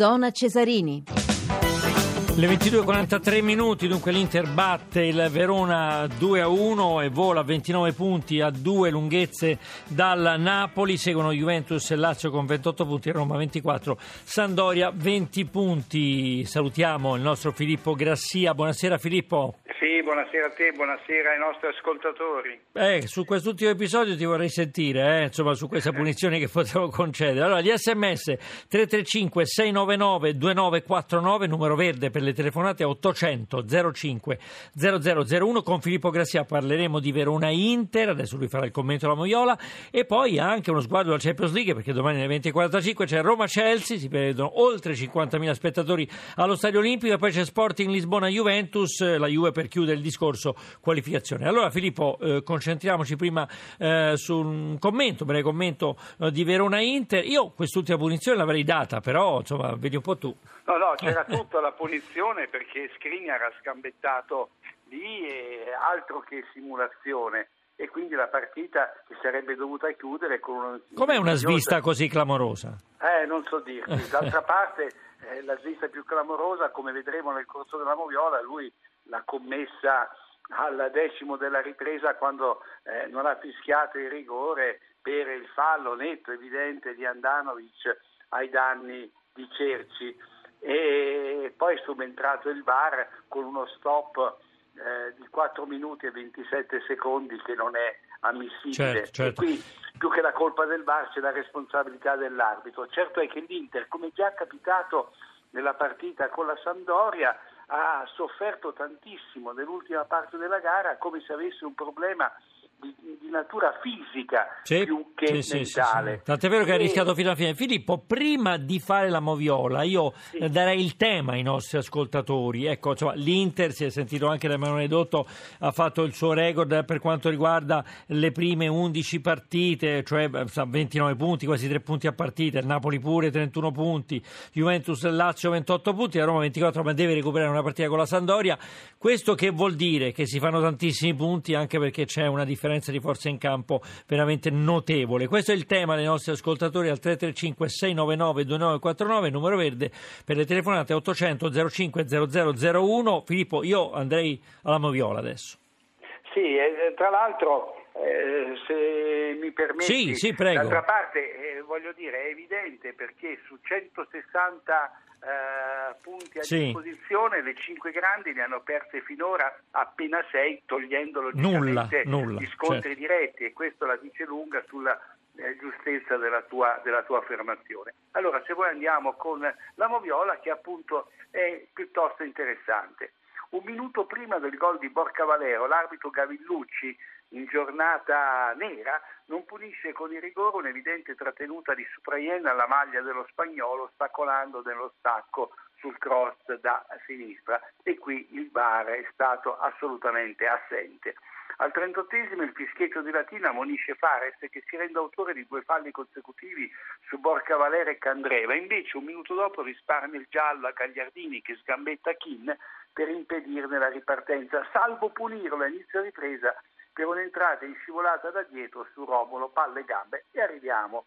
Zona Cesarini. Le 22.43 minuti, dunque l'Inter batte il Verona 2 a 1 e vola 29 punti a due lunghezze dal Napoli, seguono Juventus e Lazio con 28 punti, Roma 24, Sandoria 20 punti. Salutiamo il nostro Filippo Grassia, buonasera Filippo. Sì, buonasera a te, buonasera ai nostri ascoltatori. Eh, su quest'ultimo episodio ti vorrei sentire, eh, insomma, su questa punizione che potevo concedere. Allora, gli sms 335 699 2949, numero verde per le telefonate 800 05 0001. Con Filippo Grassia parleremo di Verona Inter, adesso lui farà il commento alla Moiola, e poi anche uno sguardo alla Champions League, perché domani alle 20.45 c'è Roma-Chelsea, si vedono oltre 50.000 spettatori allo Stadio Olimpico, e poi c'è Sporting Lisbona-Juventus, la Juve per chiudere il discorso qualificazione. Allora Filippo, eh, concentriamoci prima eh, su un commento, un breve commento eh, di Verona-Inter. Io quest'ultima punizione l'avrei data, però insomma, vedi un po' tu. No, no, c'era tutta la punizione perché Skriniar ha scambettato lì e altro che simulazione e quindi la partita si sarebbe dovuta chiudere con una... Com'è una svista così clamorosa? Eh, non so dirti. D'altra parte eh, la svista più clamorosa, come vedremo nel corso della Moviola, lui l'ha commessa al decimo della ripresa quando eh, non ha fischiato il rigore per il fallo netto, evidente di Andanovic ai danni di Cerci e poi è subentrato il VAR con uno stop eh, di 4 minuti e 27 secondi che non è ammissibile. Certo, certo. E qui più che la colpa del VAR c'è la responsabilità dell'arbitro. Certo è che l'Inter, come già capitato nella partita con la Sampdoria, ha sofferto tantissimo nell'ultima parte della gara come se avesse un problema di, di natura fisica sì, più che sì, mentale. Sì, Tant'è vero che ha E- rischiato fino alla fine. Filippo, prima di fare la moviola, io eh, darei il tema ai nostri ascoltatori. Ecco, insomma, l'Inter, si è sentito anche da Emanuele Dotto, ha fatto il suo record per quanto riguarda le prime 11 partite, cioè eh, sa, 29 punti, quasi 3 punti a partita, il Napoli pure 31 punti, Juventus e Lazio 28 punti, la Roma 24, ma deve recuperare una partita con la Sandoria. Questo che vuol dire? Che si fanno tantissimi punti anche perché c'è una differenza di forza in campo veramente notevole. Questo è il tema dei nostri ascoltatori al 335 699 2949, numero verde per le telefonate 800 05 0001. Filippo, io andrei alla Moviola adesso. Sì, eh, tra l'altro, eh, se mi permetti, Sì, sì, prego. d'altra parte, eh, voglio dire, è evidente perché su 160 eh, punti a Sì. disposizione, le 5 grandi ne hanno perse finora appena 6, togliendo Nulla, logicamente nulla, gli scontri certo. diretti e questo la dice lunga sulla eh, giustezza della tua, della tua affermazione. Allora, se voi andiamo con la Moviola, che appunto è piuttosto interessante. Un minuto prima del gol di Borca Valero, l'arbitro Gavillucci, in giornata nera, non punisce con il rigore un'evidente trattenuta di Supraien alla maglia dello spagnolo, stacolando nello stacco sul cross da sinistra e qui il VAR è stato assolutamente assente. Al 38esimo il fischietto di Latina ammonisce Fares che si rende autore di due falli consecutivi su Borca Valera e Candreva, invece un minuto dopo risparmia il giallo a Gagliardini che sgambetta Kin per impedirne la ripartenza, salvo punirlo a inizio ripresa per un'entrata in scivolata da dietro su Romolo, palle e gambe e arriviamo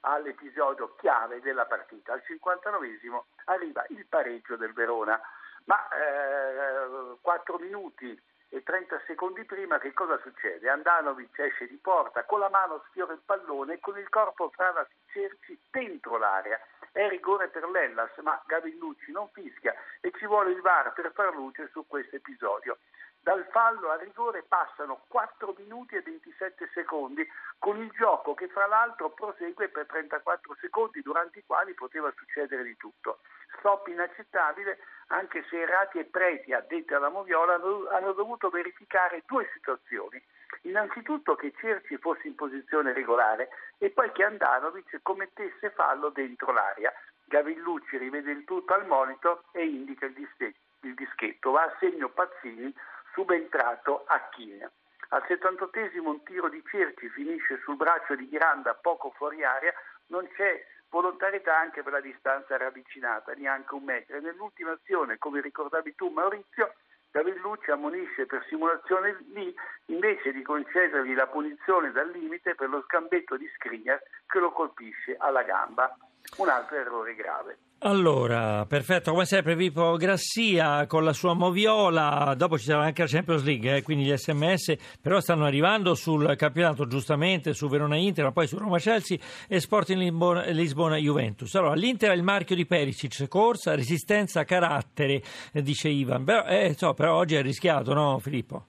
all'episodio chiave della partita. Al 59esimo arriva il pareggio del Verona, ma eh, 4 minuti e 30 secondi prima che cosa succede? Andanovic esce di porta, con la mano sfiora il pallone e con il corpo frana Cerci dentro l'area. È rigore per l'Ellas, ma Gavillucci non fischia e ci vuole il VAR per far luce su questo episodio. Dal fallo al rigore passano 4 minuti e 27 secondi con il gioco che fra l'altro prosegue per 34 secondi durante i quali poteva succedere di tutto. Stop inaccettabile anche se Errati e Preti, addetti alla Moviola, hanno dovuto verificare due situazioni. Innanzitutto che Cerci fosse in posizione regolare e poi che Andanovic commettesse fallo dentro l'area. Gavillucci rivede il tutto al monitor e indica il, diste- il dischetto. Va a segno Pazzini subentrato a China. Al 78esimo un tiro di Cerci finisce sul braccio di Miranda poco fuori area, non c'è volontarietà anche per la distanza ravvicinata, neanche un metro. E nell'ultima azione, come ricordavi tu Maurizio, Gavillucci ammonisce per simulazione lì invece di concedergli la punizione dal limite per lo scambetto di Skriniar che lo colpisce alla gamba. Un altro errore grave. Allora, perfetto, come sempre Pippo Grassia con la sua moviola, dopo ci sarà anche la Champions League, eh, quindi gli sms, però stanno arrivando sul campionato giustamente, su Verona Inter, ma poi su Roma Chelsea e Sporting Lisbona, Lisbona Juventus. Allora, l'Inter ha il marchio di Perisic, corsa, resistenza, carattere, eh, dice Ivan, però, eh, so, però oggi è rischiato, no Filippo?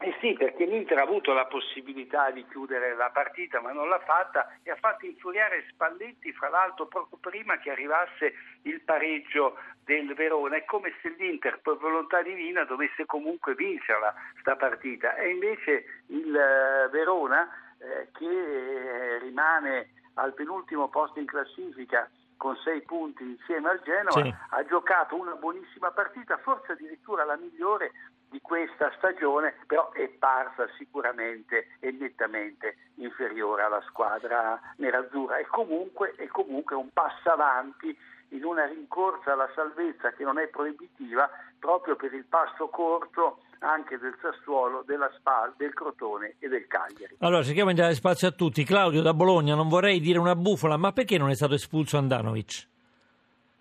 Eh sì, perché l'Inter ha avuto la possibilità di chiudere la partita ma non l'ha fatta e ha fatto infuriare Spalletti, fra l'altro proprio prima che arrivasse il pareggio del Verona. È come se l'Inter per volontà divina dovesse comunque vincerla sta partita e invece il eh, Verona eh, che rimane al penultimo posto in classifica con sei punti insieme al Genoa, sì. ha giocato una buonissima partita, forse addirittura la migliore di questa stagione, però è parsa sicuramente e nettamente inferiore alla squadra nerazzurra. È comunque, è comunque un passo avanti in una rincorsa alla salvezza che non è proibitiva proprio per il passo corto anche del Sassuolo, della Spal, del Crotone e del Cagliari. Allora, cerchiamo di dare spazio a tutti. Claudio da Bologna, non vorrei dire una bufala, ma perché non è stato espulso Andanovic?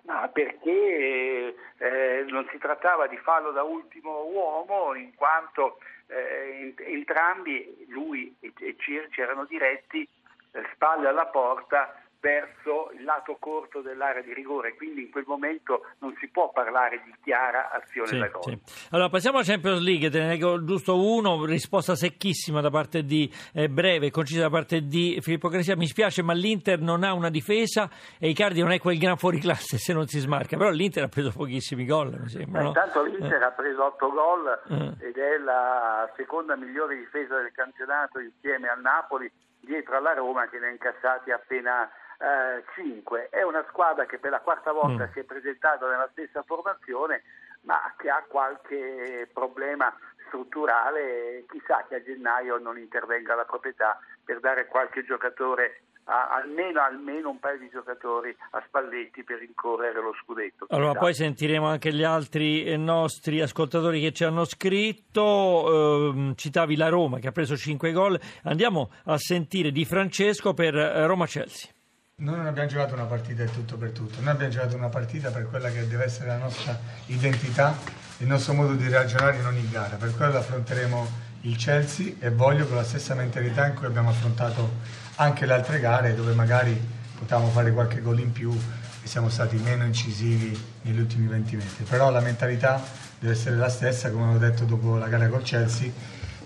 Ma perché eh, non si trattava di fallo da ultimo uomo, in quanto eh, entrambi, lui e, e Circi, erano diretti eh, spalle alla porta verso il lato corto dell'area di rigore, quindi in quel momento non si può parlare di chiara azione sì, da gol. Sì. Allora passiamo alla Champions League, te ne leggo giusto uno, risposta secchissima da parte di eh, Breve, concisa da parte di Filippo Gresia, mi spiace ma l'Inter non ha una difesa e Icardi non è quel gran fuoriclasse se non si smarca, però l'Inter ha preso pochissimi gol mi sembra. No? Intanto l'Inter eh. ha preso 8 gol eh. ed è la seconda migliore difesa del campionato insieme al Napoli dietro alla Roma che ne ha incassati appena eh, 5. È una squadra che per la quarta volta mm. si è presentata nella stessa formazione, ma che ha qualche problema strutturale. Chissà che a gennaio non intervenga la proprietà per dare qualche giocatore almeno, almeno, un paio di giocatori a Spalletti per rincorrere lo scudetto. Allora, poi sentiremo anche gli altri eh, nostri ascoltatori che ci hanno scritto. Eh, citavi la Roma che ha preso 5 gol. Andiamo a sentire di Francesco per eh, Roma-Chelsea. Noi non abbiamo giocato una partita e tutto per tutto, noi abbiamo giocato una partita per quella che deve essere la nostra identità, il nostro modo di ragionare in ogni gara, per quello affronteremo il Chelsea e voglio con la stessa mentalità in cui abbiamo affrontato anche le altre gare dove magari potevamo fare qualche gol in più e siamo stati meno incisivi negli ultimi 20 metri, però la mentalità deve essere la stessa, come ho detto dopo la gara col Chelsea,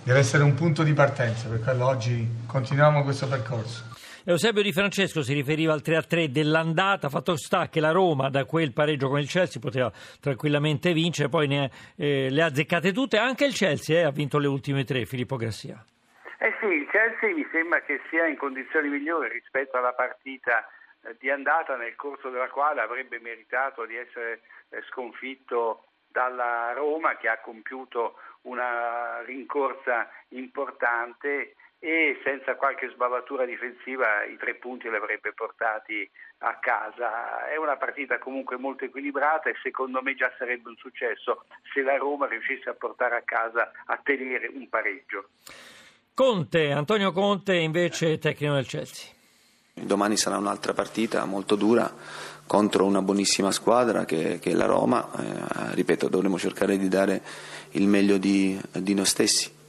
deve essere un punto di partenza, per quello oggi continuiamo questo percorso. Eusebio Di Francesco si riferiva al 3-3 dell'andata, fatto sta che la Roma da quel pareggio con il Chelsea poteva tranquillamente vincere, poi ne, eh, le ha azzeccate tutte, anche il Chelsea eh, ha vinto le ultime tre, Filippo Grassia. Eh sì, il Chelsea mi sembra che sia in condizioni migliori rispetto alla partita eh, di andata nel corso della quale avrebbe meritato di essere eh, sconfitto dalla Roma che ha compiuto una rincorsa importante e senza qualche sbavatura difensiva i tre punti li avrebbe portati a casa. È una partita comunque molto equilibrata e secondo me già sarebbe un successo se la Roma riuscisse a portare a casa a tenere un pareggio. Conte, Antonio Conte invece tecnico del Chelsea. Domani sarà un'altra partita molto dura contro una buonissima squadra che, che è la Roma. Eh, ripeto, dovremo cercare di dare il meglio di, di noi stessi.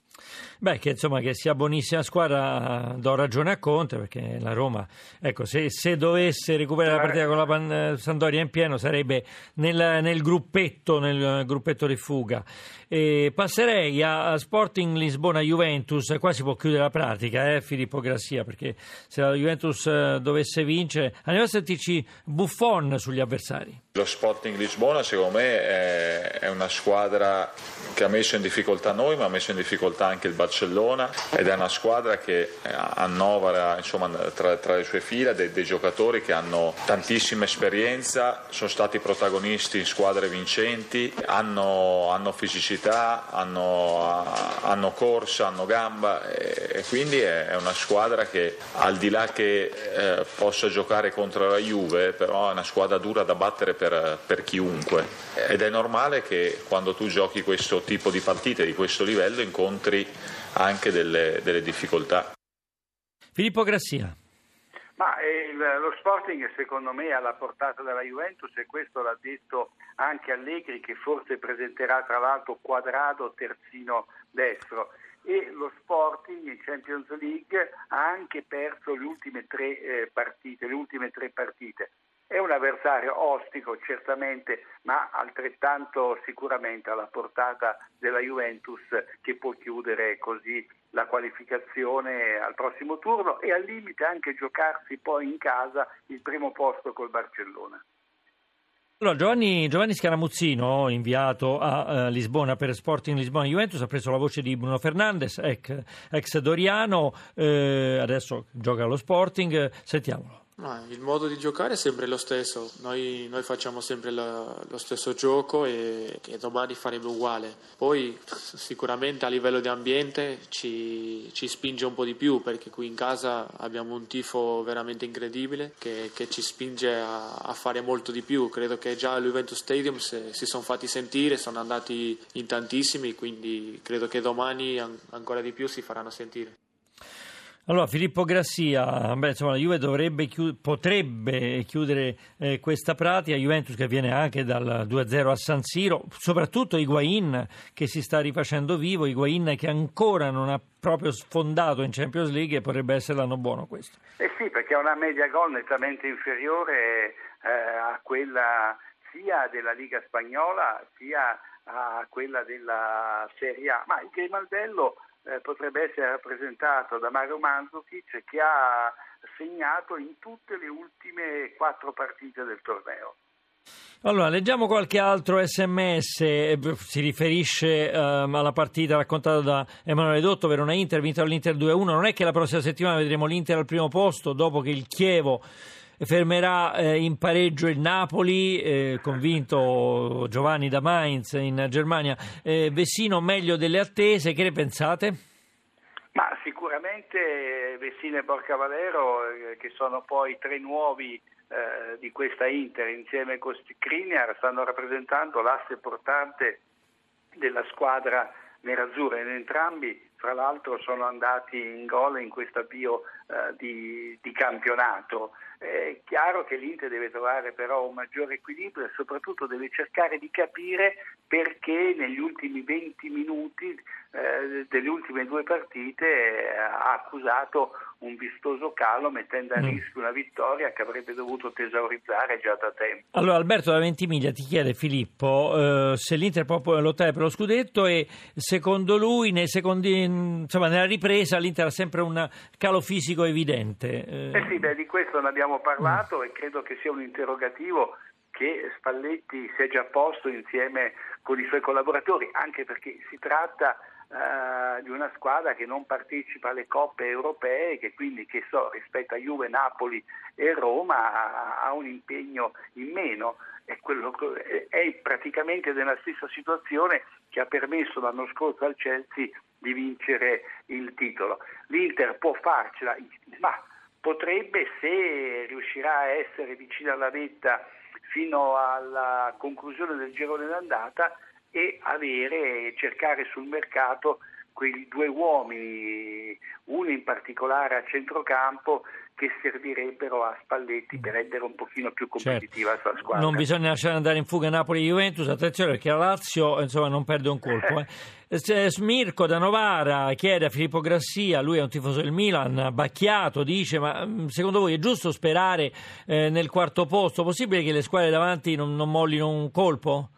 Beh, che insomma che sia buonissima squadra do ragione a Conte perché la Roma, ecco, se, se dovesse recuperare la partita con la Pan, eh, Sandoria in pieno sarebbe nel, nel, gruppetto, nel gruppetto di fuga. E passerei a, Sporting Lisbona-Juventus, qua si può chiudere la pratica, eh, Filippo Grassia, perché se la Juventus eh, dovesse vincere, andiamo a sentirci Buffon sugli avversari. Lo Sporting Lisbona secondo me è, una squadra che ha messo in difficoltà noi ma ha messo in difficoltà anche il Barcellona ed è una squadra che eh, annovera insomma, tra, tra, le sue fila dei, dei, giocatori che hanno tantissima esperienza, sono stati protagonisti in squadre vincenti, hanno, hanno fisicità, hanno, hanno, corsa, hanno gamba e, e, quindi è una squadra che al di là che eh, possa giocare contro la Juve però è una squadra dura da battere per, per chiunque ed è normale che quando tu giochi questo tipo di partite di questo livello incontri anche delle, delle difficoltà. Filippo Grassia. Ma eh, lo Sporting secondo me è alla portata della Juventus e questo l'ha detto anche Allegri che forse presenterà tra l'altro quadrato terzino destro e lo Sporting in Champions League ha anche perso le ultime tre eh, partite, le ultime tre partite. È un avversario ostico certamente, ma altrettanto sicuramente alla portata della Juventus che può chiudere così la qualificazione al prossimo turno e al limite anche giocarsi poi in casa il primo posto col Barcellona. Allora, Giovanni, Giovanni, Scaramuzzino, inviato a uh, Lisbona per Sporting Lisbona Juventus, ha preso la voce di Bruno Fernandes, ex, ex Doriano, eh, adesso gioca allo Sporting. Sentiamolo. No, il modo di giocare è sempre lo stesso, noi, noi facciamo sempre la, lo stesso gioco e, e, domani faremo uguale. Poi sicuramente a livello di ambiente ci, ci, spinge un po' di più perché qui in casa abbiamo un tifo veramente incredibile che, che ci spinge a, a, fare molto di più. Credo che già all'Juventus Stadium se, si sono fatti sentire, sono andati in tantissimi, quindi credo che domani an, ancora di più si faranno sentire. Allora, Filippo Grassia, beh, insomma, la Juve dovrebbe, potrebbe chiudere eh, questa pratica, Juventus che viene anche dal 2-0 a San Siro, soprattutto Higuain che si sta rifacendo vivo, Higuain che ancora non ha proprio sfondato in Champions League e potrebbe essere l'anno buono questo. Eh sì, perché ha una media gol nettamente inferiore eh, a quella sia della Liga Spagnola sia a quella della Serie A, ma il Grimaldello eh, potrebbe essere rappresentato da Mario Mandzukic che ha segnato in tutte le ultime quattro partite del torneo. Allora, leggiamo qualche altro sms, eh, si riferisce um, alla partita raccontata da Emanuele Dotto, Verona Inter, vinto all'Inter 2-1, non è che la prossima settimana vedremo l'Inter al primo posto dopo che il Chievo fermerà eh, in pareggio il Napoli, eh, convinto Giovanni da Mainz in Germania. Eh, Vessino meglio delle attese, che ne pensate? Ma sicuramente Vessino e Borcavalero, eh, che sono poi tre nuovi eh, di questa Inter, insieme con Skriniar, stanno rappresentando l'asse portante della squadra nerazzurra. In entrambi, fra l'altro, sono andati in gol in questo avvio eh, di, di campionato. È chiaro che l'Inter deve trovare però un maggiore equilibrio e soprattutto deve cercare di capire perché negli ultimi 20 minuti eh, delle ultime due partite eh, ha accusato un vistoso calo mettendo a mm. rischio una vittoria che avrebbe dovuto tesaurizzare già da tempo. Allora Alberto da Ventimiglia ti chiede Filippo eh, se l'Inter può lottare per lo scudetto e secondo lui nei secondi, insomma, nella ripresa l'Inter ha sempre un calo fisico evidente. Eh, eh sì, beh, di questo ne abbiamo parlato mm. e credo che sia un interrogativo che Spalletti si è già posto insieme con i suoi collaboratori, anche perché si tratta uh, di una squadra che non partecipa alle coppe europee, che quindi che so, rispetto a Juve, Napoli e Roma ha, ha un impegno in meno. È, quello, è praticamente nella stessa situazione che ha permesso l'anno scorso al Chelsea di vincere il titolo. L'Inter può farcela, ma potrebbe se riuscirà a essere vicino alla vetta fino alla conclusione del girone d'andata e avere, cercare sul mercato quei due uomini, uno in particolare a centrocampo, che servirebbero a Spalletti per rendere un pochino più competitiva certo. la sua squadra. Non bisogna lasciare andare in fuga Napoli e Juventus, attenzione perché la Lazio insomma, non perde un colpo. Eh. Smirco da Novara chiede a Filippo Grassia, lui è un tifoso del Milan, bacchiato, dice ma mm, secondo voi è giusto sperare eh, nel quarto posto? Possibile che le squadre davanti non, non mollino un colpo?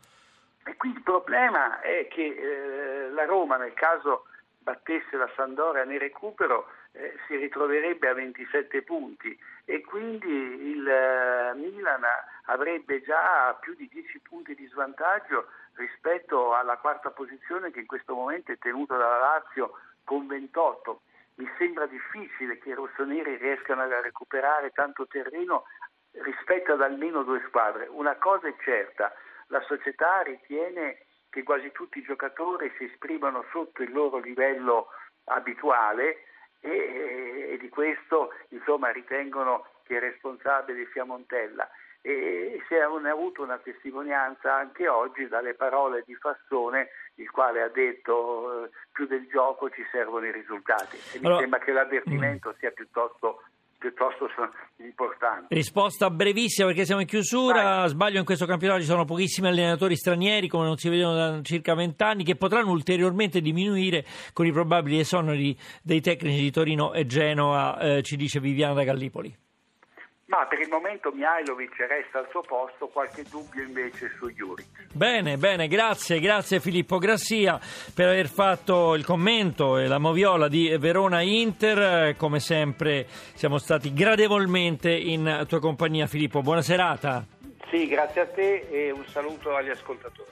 E qui il problema è che eh, la Roma nel caso battesse la Sandoria nel recupero eh, si ritroverebbe a 27 punti e quindi il eh, Milan avrebbe già più di 10 punti di svantaggio rispetto alla quarta posizione che in questo momento è tenuta dalla Lazio con 28. Mi sembra difficile che i rossoneri riescano a recuperare tanto terreno rispetto ad almeno due squadre. Una cosa è certa, la società ritiene che quasi tutti i giocatori si esprimano sotto il loro livello abituale e, e di questo insomma, ritengono che il responsabile sia Montella e si è avuto una testimonianza anche oggi dalle parole di Fassone il quale ha detto eh, più del gioco ci servono i risultati e allora, mi sembra che l'avvertimento mm. sia piuttosto piuttosto importanti. Risposta brevissima perché siamo in chiusura. Vai. Sbaglio, in questo campionato ci sono pochissimi allenatori stranieri, come non si vedono da circa vent'anni, che potranno ulteriormente diminuire con i probabili esoneri dei tecnici di Torino e Genoa, eh, ci dice Viviana da Gallipoli. Ma per il momento Mihailovic resta al suo posto, qualche dubbio invece su Juric. Bene, bene, grazie, grazie Filippo Grassia per aver fatto il commento e la moviola di Verona Inter. Come sempre siamo stati gradevolmente in tua compagnia Filippo, buona serata. Sì, grazie a te e un saluto agli ascoltatori.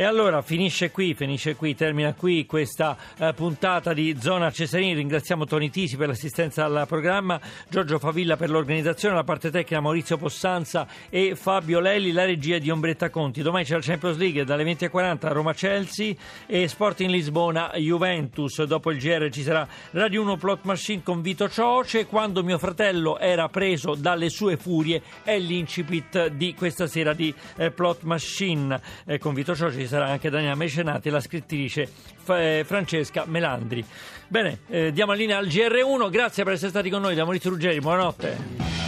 E allora finisce qui, finisce qui, termina qui questa eh, puntata di Zona Cesarini. Ringraziamo Toni Tisi per l'assistenza al programma, Giorgio Favilla per l'organizzazione, la parte tecnica Maurizio Possanza e Fabio Lelli, la regia di Ombretta Conti. Domani c'è la Champions League dalle 20.40 Roma-Chelsea e Sporting Lisbona-Juventus. Dopo il GR ci sarà Radio 1 Plot Machine con Vito Cioce. Quando mio fratello era preso dalle sue furie è l'incipit di questa sera di eh, Plot Machine eh, con Vito Cioce sarà anche Daniela Mecenati e la scrittrice eh, Francesca Melandri. Bene, eh, diamo linea al GR1, grazie per essere stati con noi da Maurizio Ruggeri, buonanotte.